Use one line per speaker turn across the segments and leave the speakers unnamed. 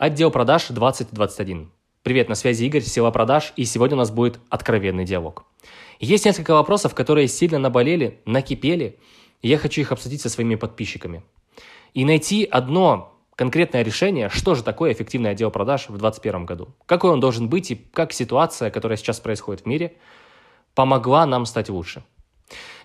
Отдел продаж 2021. Привет, на связи Игорь, сила продаж, и сегодня у нас будет откровенный диалог. Есть несколько вопросов, которые сильно наболели, накипели, и я хочу их обсудить со своими подписчиками. И найти одно конкретное решение, что же такое эффективный отдел продаж в 2021 году. Какой он должен быть и как ситуация, которая сейчас происходит в мире, помогла нам стать лучше.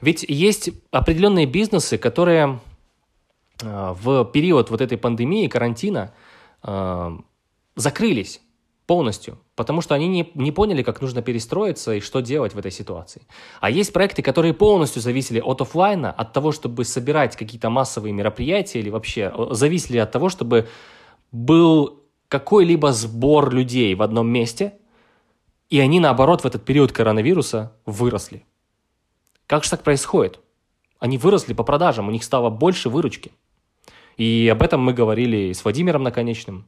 Ведь есть определенные бизнесы, которые э, в период вот этой пандемии, карантина, э, закрылись полностью, потому что они не, не поняли, как нужно перестроиться и что делать в этой ситуации. А есть проекты, которые полностью зависели от офлайна, от того, чтобы собирать какие-то массовые мероприятия или вообще э, зависели от того, чтобы был какой-либо сбор людей в одном месте, и они, наоборот, в этот период коронавируса выросли. Как же так происходит? Они выросли по продажам, у них стало больше выручки. И об этом мы говорили с Владимиром Наконечным,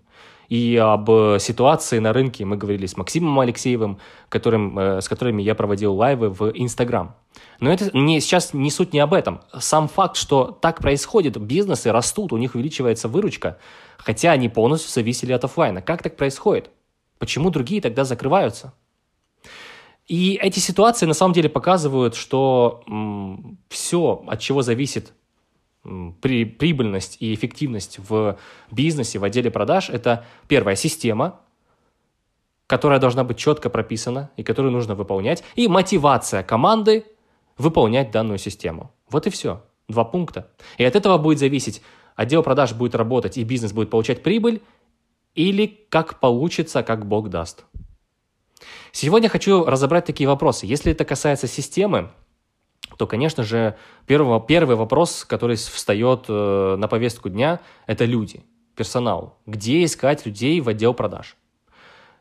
и об ситуации на рынке мы говорили с Максимом Алексеевым, которым, э, с которыми я проводил лайвы в Инстаграм. Но это не, сейчас не суть не об этом. Сам факт, что так происходит, бизнесы растут, у них увеличивается выручка, хотя они полностью зависели от офлайна. Как так происходит? Почему другие тогда закрываются? И эти ситуации на самом деле показывают, что м, все, от чего зависит при, прибыльность и эффективность в бизнесе, в отделе продаж, это первая система, которая должна быть четко прописана и которую нужно выполнять, и мотивация команды выполнять данную систему. Вот и все. Два пункта. И от этого будет зависеть, отдел продаж будет работать и бизнес будет получать прибыль, или как получится, как Бог даст. Сегодня хочу разобрать такие вопросы. Если это касается системы, то, конечно же, первый, первый вопрос, который встает э, на повестку дня, это люди, персонал. Где искать людей в отдел продаж?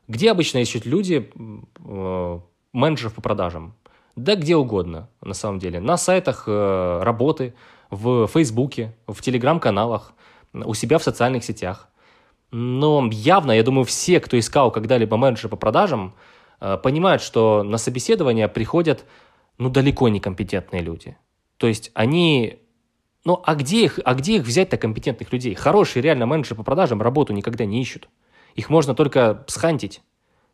Где обычно ищут люди э, менеджеров по продажам? Да где угодно, на самом деле. На сайтах э, работы, в Фейсбуке, в Телеграм-каналах, у себя в социальных сетях. Но явно, я думаю, все, кто искал когда-либо менеджера по продажам, понимают, что на собеседование приходят, ну, далеко не компетентные люди. То есть они... Ну, а где их, а где их взять-то компетентных людей? Хорошие реально менеджеры по продажам работу никогда не ищут. Их можно только схантить,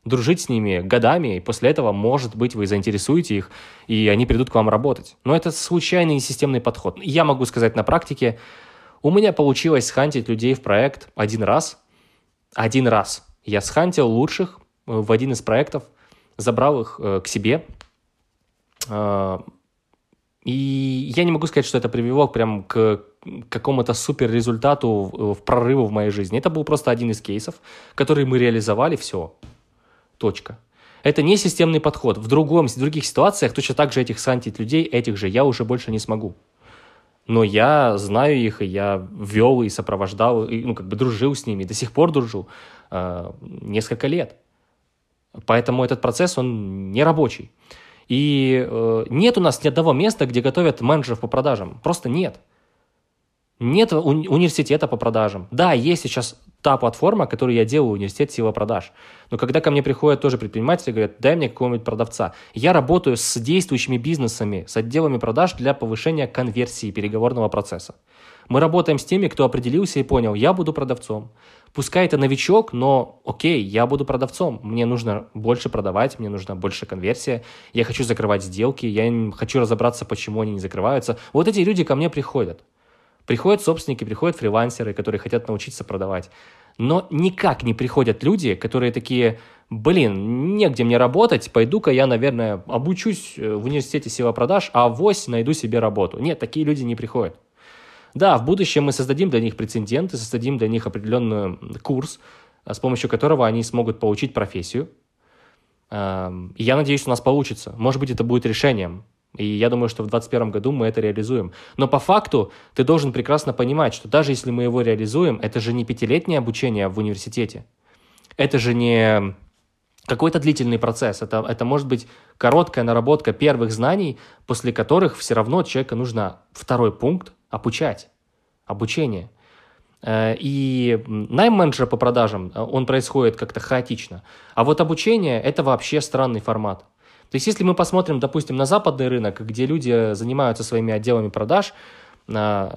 дружить с ними годами, и после этого, может быть, вы заинтересуете их, и они придут к вам работать. Но это случайный и системный подход. Я могу сказать на практике, у меня получилось схантить людей в проект один раз. Один раз. Я схантил лучших в один из проектов, забрал их э, к себе. И я не могу сказать, что это привело прям к какому-то супер результату в прорыву в моей жизни. Это был просто один из кейсов, который мы реализовали, все, точка. Это не системный подход. В, другом, в других ситуациях точно так же этих сантить людей, этих же, я уже больше не смогу. Но я знаю их, и я вел и сопровождал, и, ну, как бы дружил с ними, до сих пор дружу э, несколько лет. Поэтому этот процесс, он не рабочий. И э, нет у нас ни одного места, где готовят менеджеров по продажам. Просто нет. Нет уни- университета по продажам. Да, есть сейчас та платформа, которую я делаю, университет сила продаж. Но когда ко мне приходят тоже предприниматели, говорят, дай мне какого-нибудь продавца. Я работаю с действующими бизнесами, с отделами продаж для повышения конверсии переговорного процесса. Мы работаем с теми, кто определился и понял, я буду продавцом. Пускай это новичок, но окей, я буду продавцом. Мне нужно больше продавать, мне нужна больше конверсия. Я хочу закрывать сделки, я хочу разобраться, почему они не закрываются. Вот эти люди ко мне приходят. Приходят собственники, приходят фрилансеры, которые хотят научиться продавать. Но никак не приходят люди, которые такие, блин, негде мне работать, пойду-ка я, наверное, обучусь э, в университете сила продаж, а авось найду себе работу. Нет, такие люди не приходят. Да, в будущем мы создадим для них прецеденты, создадим для них определенный курс, с помощью которого они смогут получить профессию. Эм, и я надеюсь, у нас получится. Может быть, это будет решением. И я думаю, что в 2021 году мы это реализуем. Но по факту ты должен прекрасно понимать, что даже если мы его реализуем, это же не пятилетнее обучение в университете. Это же не какой-то длительный процесс. Это, это может быть короткая наработка первых знаний, после которых все равно человеку нужно второй пункт обучать. Обучение. Э, и найм менеджера по продажам, э, он происходит как-то хаотично. А вот обучение – это вообще странный формат. То есть если мы посмотрим, допустим, на западный рынок, где люди занимаются своими отделами продаж, э,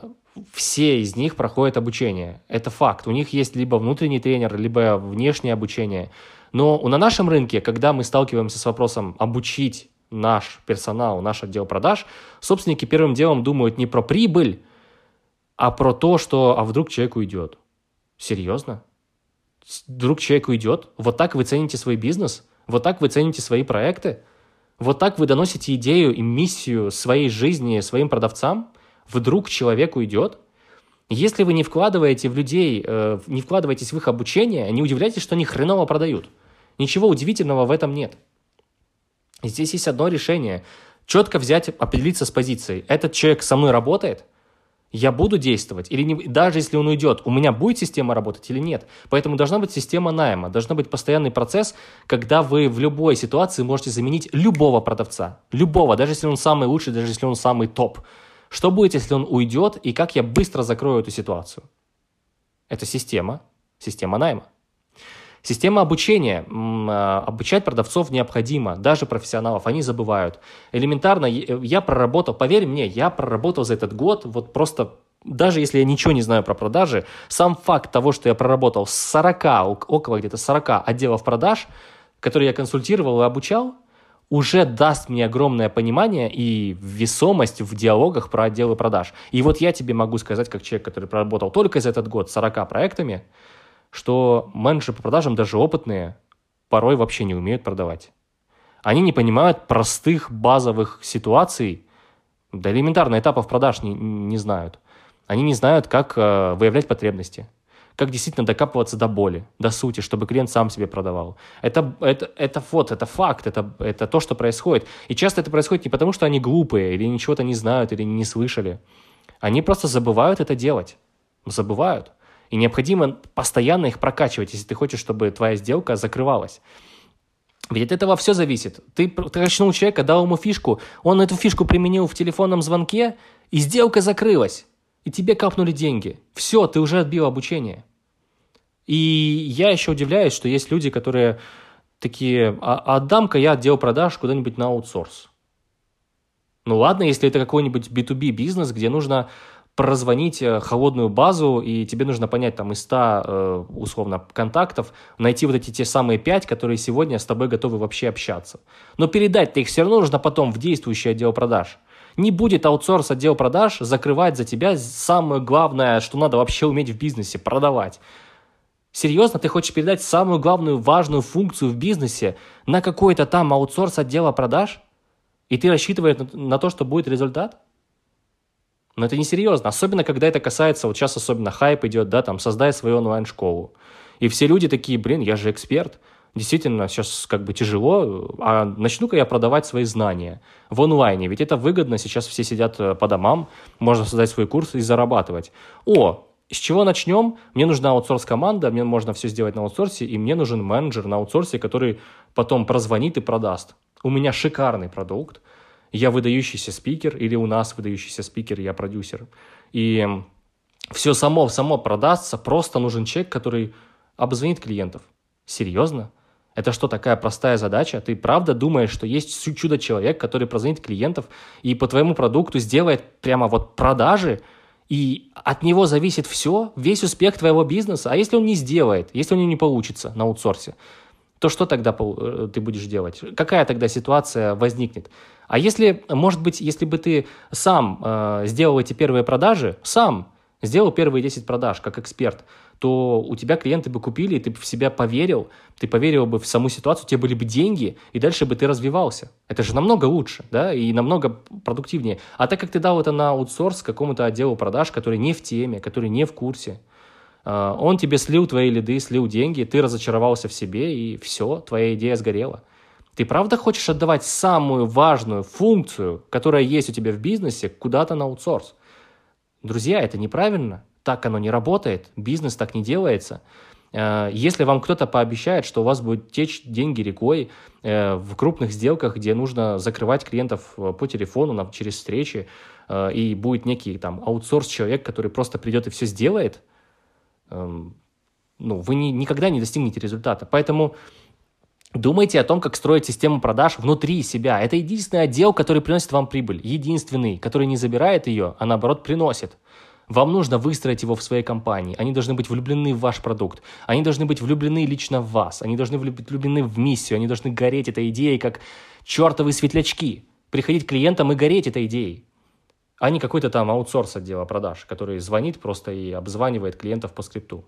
все из них проходят обучение. Это факт. У них есть либо внутренний тренер, либо внешнее обучение. Но на нашем рынке, когда мы сталкиваемся с вопросом обучить наш персонал, наш отдел продаж, собственники первым делом думают не про прибыль, а про то, что а вдруг человек уйдет. Серьезно? Вдруг человек уйдет? Вот так вы цените свой бизнес? Вот так вы цените свои проекты? Вот так вы доносите идею и миссию своей жизни своим продавцам? Вдруг человек уйдет? Если вы не вкладываете в людей, э, не вкладываетесь в их обучение, не удивляйтесь, что они хреново продают. Ничего удивительного в этом нет. Здесь есть одно решение. Четко взять, определиться с позицией. Этот человек со мной работает, я буду действовать или не, даже если он уйдет, у меня будет система работать или нет. Поэтому должна быть система найма, должна быть постоянный процесс, когда вы в любой ситуации можете заменить любого продавца, любого, даже если он самый лучший, даже если он самый топ. Что будет, если он уйдет, и как я быстро закрою эту ситуацию? Это система, система найма. Система обучения. А, обучать продавцов необходимо, даже профессионалов, они забывают. Элементарно, я проработал, поверь мне, я проработал за этот год, вот просто даже если я ничего не знаю про продажи, сам факт того, что я проработал с 40, около где-то 40 отделов продаж, которые я консультировал и обучал, уже даст мне огромное понимание и весомость в диалогах про отделы продаж. И вот я тебе могу сказать, как человек, который проработал только за этот год 40 проектами, что менеджеры по продажам, даже опытные, порой вообще не умеют продавать. Они не понимают простых базовых ситуаций, да элементарно этапов продаж не, не знают. Они не знают, как э, выявлять потребности, как действительно докапываться до боли, до сути, чтобы клиент сам себе продавал. Это, это, это вот, это факт, это, это то, что происходит. И часто это происходит не потому, что они глупые, или ничего-то не знают, или не слышали. Они просто забывают это делать. Забывают. И необходимо постоянно их прокачивать, если ты хочешь, чтобы твоя сделка закрывалась. Ведь от этого все зависит. Ты качнул человека, дал ему фишку, он эту фишку применил в телефонном звонке, и сделка закрылась. И тебе капнули деньги. Все, ты уже отбил обучение. И я еще удивляюсь, что есть люди, которые такие, а, отдам-ка я отдел продаж куда-нибудь на аутсорс. Ну ладно, если это какой-нибудь B2B бизнес, где нужно прозвонить э, холодную базу, и тебе нужно понять там из 100, э, условно, контактов, найти вот эти те самые 5, которые сегодня с тобой готовы вообще общаться. Но передать-то их все равно нужно потом в действующий отдел продаж. Не будет аутсорс отдел продаж закрывать за тебя самое главное, что надо вообще уметь в бизнесе – продавать. Серьезно, ты хочешь передать самую главную важную функцию в бизнесе на какой-то там аутсорс отдела продаж? И ты рассчитываешь на то, что будет результат? Но это несерьезно, особенно когда это касается, вот сейчас особенно хайп идет, да, там, создай свою онлайн-школу. И все люди такие, блин, я же эксперт, действительно сейчас как бы тяжело, а начну-ка я продавать свои знания в онлайне, ведь это выгодно, сейчас все сидят э, по домам, можно создать свой курс и зарабатывать. О, с чего начнем? Мне нужна аутсорс-команда, мне можно все сделать на аутсорсе, и мне нужен менеджер на аутсорсе, который потом прозвонит и продаст. У меня шикарный продукт, я выдающийся спикер, или у нас выдающийся спикер, я продюсер. И все само, само продастся, просто нужен человек, который обзвонит клиентов. Серьезно? Это что, такая простая задача? Ты правда думаешь, что есть чудо-человек, который прозвонит клиентов и по твоему продукту сделает прямо вот продажи, и от него зависит все, весь успех твоего бизнеса? А если он не сделает, если у него не получится на аутсорсе, то что тогда э, ты будешь делать? Какая тогда ситуация возникнет? А если, может быть, если бы ты сам э, сделал эти первые продажи, сам сделал первые 10 продаж как эксперт, то у тебя клиенты бы купили, и ты бы в себя поверил, ты поверил бы в саму ситуацию, у тебя были бы деньги, и дальше бы ты развивался. Это же намного лучше, да, и намного продуктивнее. А так как ты дал это на аутсорс какому-то отделу продаж, который не в теме, который не в курсе, он тебе слил твои лиды, слил деньги, ты разочаровался в себе, и все, твоя идея сгорела. Ты правда хочешь отдавать самую важную функцию, которая есть у тебя в бизнесе, куда-то на аутсорс? Друзья, это неправильно. Так оно не работает. Бизнес так не делается. Э, если вам кто-то пообещает, что у вас будет течь деньги рекой э, в крупных сделках, где нужно закрывать клиентов э, по телефону через встречи, и будет некий там аутсорс-человек, который просто придет и все сделает, ну, вы ни, никогда не достигнете результата. Поэтому Думайте о том, как строить систему продаж внутри себя. Это единственный отдел, который приносит вам прибыль. Единственный, который не забирает ее, а наоборот приносит. Вам нужно выстроить его в своей компании. Они должны быть влюблены в ваш продукт. Они должны быть влюблены лично в вас. Они должны быть влюблены в миссию. Они должны гореть этой идеей, как чертовы светлячки. Приходить клиентам и гореть этой идеей. А не какой-то там аутсорс отдела продаж, который звонит просто и обзванивает клиентов по скрипту.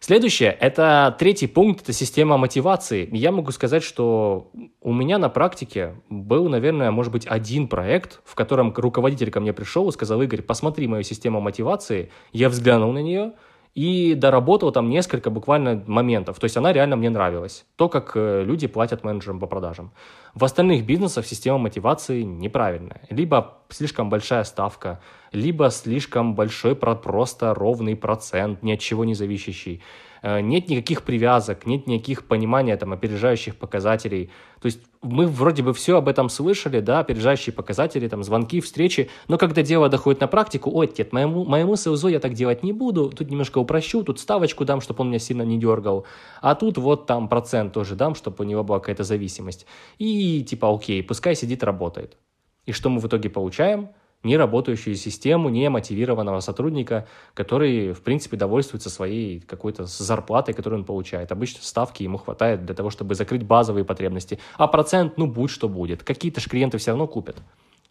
Следующее, это третий пункт, это система мотивации. Я могу сказать, что у меня на практике был, наверное, может быть, один проект, в котором руководитель ко мне пришел и сказал, Игорь, посмотри мою систему мотивации. Я взглянул на нее, и доработал там несколько буквально моментов. То есть она реально мне нравилась. То, как э, люди платят менеджерам по продажам. В остальных бизнесах система мотивации неправильная. Либо слишком большая ставка, либо слишком большой просто ровный процент, ни от чего не зависящий. Э, нет никаких привязок, нет никаких понимания там, опережающих показателей. То есть мы вроде бы все об этом слышали, да, опережающие показатели, там, звонки, встречи, но когда дело доходит на практику, ой, нет, моему, моему СЛЗО я так делать не буду, тут немножко упрощу, тут ставочку дам, чтобы он меня сильно не дергал, а тут вот там процент тоже дам, чтобы у него была какая-то зависимость. И типа, окей, пускай сидит, работает. И что мы в итоге получаем? Неработающую систему, немотивированного сотрудника, который, в принципе, довольствуется своей какой-то зарплатой, которую он получает. Обычно ставки ему хватает для того, чтобы закрыть базовые потребности. А процент, ну, будь что будет. Какие-то же клиенты все равно купят.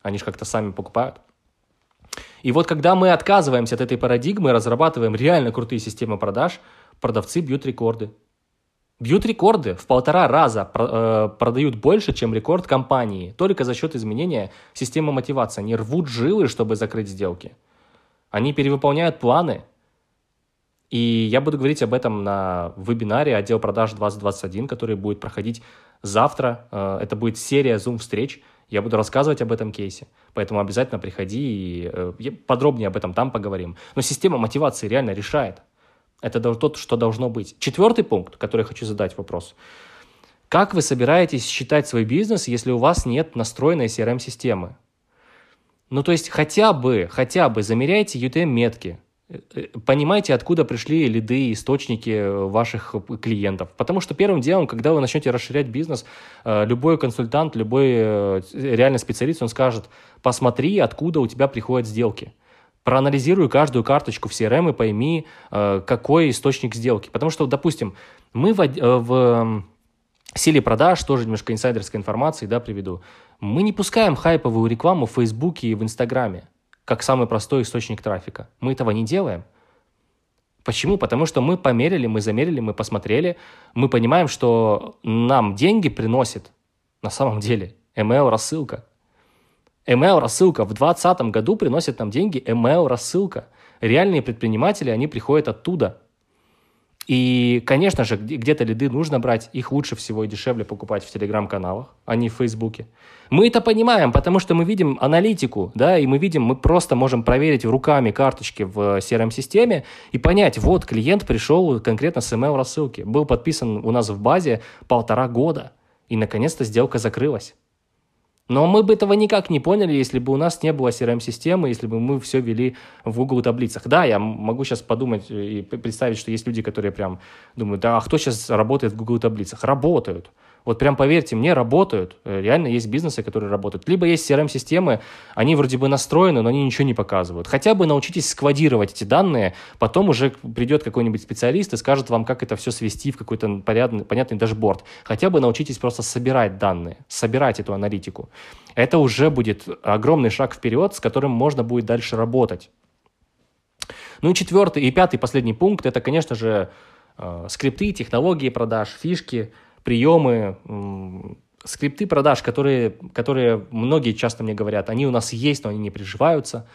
Они же как-то сами покупают. И вот когда мы отказываемся от этой парадигмы, разрабатываем реально крутые системы продаж, продавцы бьют рекорды. Бьют рекорды, в полтора раза э, продают больше, чем рекорд компании, только за счет изменения системы мотивации. Они рвут жилы, чтобы закрыть сделки. Они перевыполняют планы. И я буду говорить об этом на вебинаре «Отдел продаж 2021», который будет проходить завтра. Э, это будет серия Zoom-встреч. Я буду рассказывать об этом кейсе. Поэтому обязательно приходи и э, подробнее об этом там поговорим. Но система мотивации реально решает. Это то, что должно быть. Четвертый пункт, который я хочу задать вопрос. Как вы собираетесь считать свой бизнес, если у вас нет настроенной CRM-системы? Ну, то есть хотя бы, хотя бы замеряйте UTM-метки, э, э, понимайте, откуда пришли лиды, источники ваших клиентов. Потому что первым делом, когда вы начнете расширять бизнес, э, любой консультант, любой реальный специалист, он скажет, посмотри, откуда у тебя приходят сделки проанализируй каждую карточку в CRM и пойми, э, какой источник сделки. Потому что, допустим, мы в, э, в силе продаж, тоже немножко инсайдерской информации, да, приведу, мы не пускаем хайповую рекламу в Фейсбуке и в Инстаграме, как самый простой источник трафика. Мы этого не делаем. Почему? Потому что мы померили, мы замерили, мы посмотрели, мы понимаем, что нам деньги приносит на самом деле email-рассылка. Email-рассылка в 2020 году приносит нам деньги email-рассылка. Реальные предприниматели, они приходят оттуда. И, конечно же, где-то лиды нужно брать, их лучше всего и дешевле покупать в телеграм-каналах, а не в фейсбуке. Мы это понимаем, потому что мы видим аналитику, да, и мы видим, мы просто можем проверить руками карточки в CRM-системе и понять, вот клиент пришел конкретно с email-рассылки, был подписан у нас в базе полтора года, и наконец-то сделка закрылась. Но мы бы этого никак не поняли, если бы у нас не было CRM-системы, если бы мы все вели в Google таблицах. Да, я могу сейчас подумать и представить, что есть люди, которые прям думают, да, а кто сейчас работает в Google таблицах? Работают. Вот прям поверьте мне, работают. Э, реально есть бизнесы, которые работают. Либо есть CRM-системы, они вроде бы настроены, но они ничего не показывают. Хотя бы научитесь сквадировать эти данные, потом уже придет какой-нибудь специалист и скажет вам, как это все свести в какой-то понятный, понятный дашборд. Хотя бы научитесь просто собирать данные, собирать эту аналитику. Это уже будет огромный шаг вперед, с которым можно будет дальше работать. Ну и четвертый и пятый, последний пункт, это, конечно же, э, скрипты, технологии продаж, фишки – приемы, скрипты продаж, которые, которые многие часто мне говорят, они у нас есть, но они не приживаются.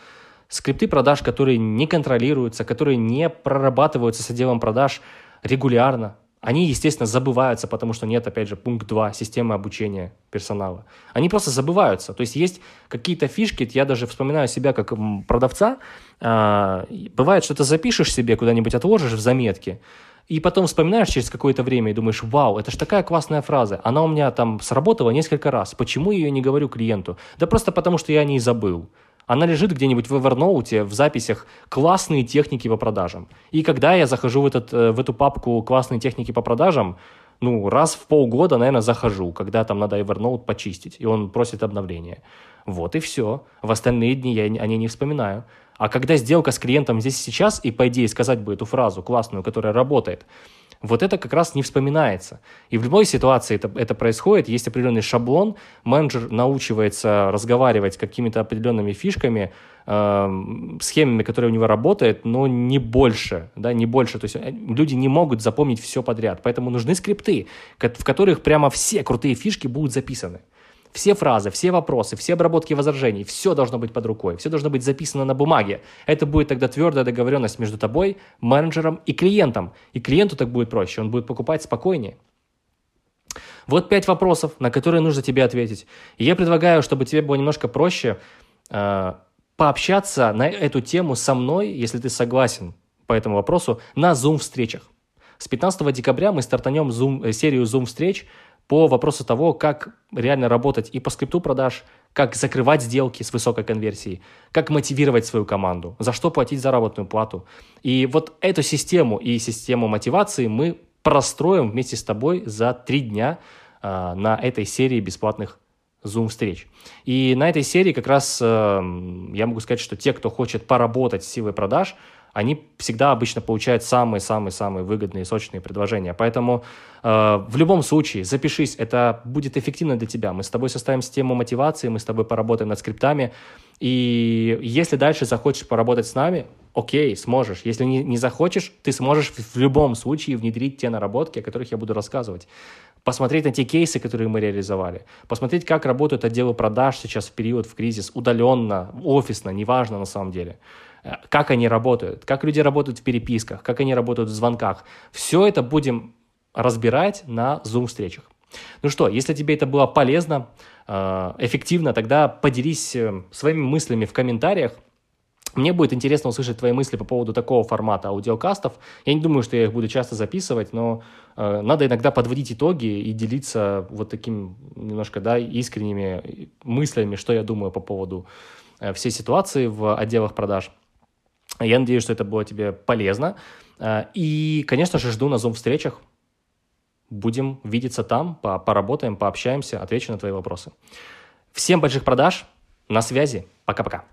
Скрипты продаж, которые не контролируются, которые не прорабатываются с отделом продаж регулярно. Они, естественно, забываются, потому что нет, опять же, пункт 2, системы обучения персонала. Они просто забываются. То есть есть какие-то фишки, я даже вспоминаю себя как продавца, а, бывает, что ты запишешь себе куда-нибудь, отложишь в заметке, и потом вспоминаешь через какое-то время и думаешь, вау, это же такая классная фраза. Она у меня там сработала несколько раз. Почему я ее не говорю клиенту? Да просто потому, что я о ней забыл. Она лежит где-нибудь в Evernote в записях «Классные техники по продажам». И когда я захожу в, этот, э, в эту папку «Классные техники по продажам», ну, раз в полгода, наверное, захожу, когда там надо Evernote почистить, и он просит обновления. Вот и все. В остальные дни я о ней не вспоминаю. А когда сделка с клиентом здесь сейчас, и по идее сказать бы эту фразу классную, которая работает, вот это как раз не вспоминается. И в любой ситуации это, это происходит, есть определенный шаблон, менеджер научивается разговаривать какими-то определенными фишками, э, схемами, которые у него работают, но не больше, да, не больше. То есть э, люди не могут запомнить все подряд, поэтому нужны скрипты, в которых прямо все крутые фишки будут записаны. Все фразы, все вопросы, все обработки возражений, все должно быть под рукой, все должно быть записано на бумаге. Это будет тогда твердая договоренность между тобой, менеджером и клиентом. И клиенту так будет проще, он будет покупать спокойнее. Вот пять вопросов, на которые нужно тебе ответить. И я предлагаю, чтобы тебе было немножко проще э, пообщаться на эту тему со мной, если ты согласен по этому вопросу, на Zoom-встречах. С 15 декабря мы стартанем Zoom, э, серию Zoom-встреч, по вопросу того, как реально работать и по скрипту продаж, как закрывать сделки с высокой конверсией, как мотивировать свою команду, за что платить заработную плату. И вот эту систему и систему мотивации мы простроим вместе с тобой за три дня э, на этой серии бесплатных Zoom встреч. И на этой серии как раз э, я могу сказать, что те, кто хочет поработать с силой продаж, они всегда обычно получают самые-самые-самые выгодные сочные предложения. Поэтому э, в любом случае запишись, это будет эффективно для тебя. Мы с тобой составим систему мотивации, мы с тобой поработаем над скриптами. И если дальше захочешь поработать с нами, окей, сможешь. Если не, не захочешь, ты сможешь в любом случае внедрить те наработки, о которых я буду рассказывать. Посмотреть на те кейсы, которые мы реализовали. Посмотреть, как работают отделы продаж сейчас в период, в кризис, удаленно, офисно, неважно на самом деле. Э, как они работают, как люди работают в переписках, как они работают в звонках. Все это будем разбирать на Zoom-встречах. Ну что, если тебе это было полезно, э, эффективно, тогда поделись э, своими мыслями в комментариях. Мне будет интересно услышать твои мысли по поводу такого формата аудиокастов. Я не думаю, что я их буду часто записывать, но э, надо иногда подводить итоги и делиться вот таким немножко да, искренними мыслями, что я думаю по поводу э, всей ситуации в отделах продаж. Я надеюсь, что это было тебе полезно. Э, и, конечно же, жду на Zoom-встречах. Будем видеться там, поработаем, пообщаемся, отвечу на твои вопросы. Всем больших продаж, на связи, пока-пока.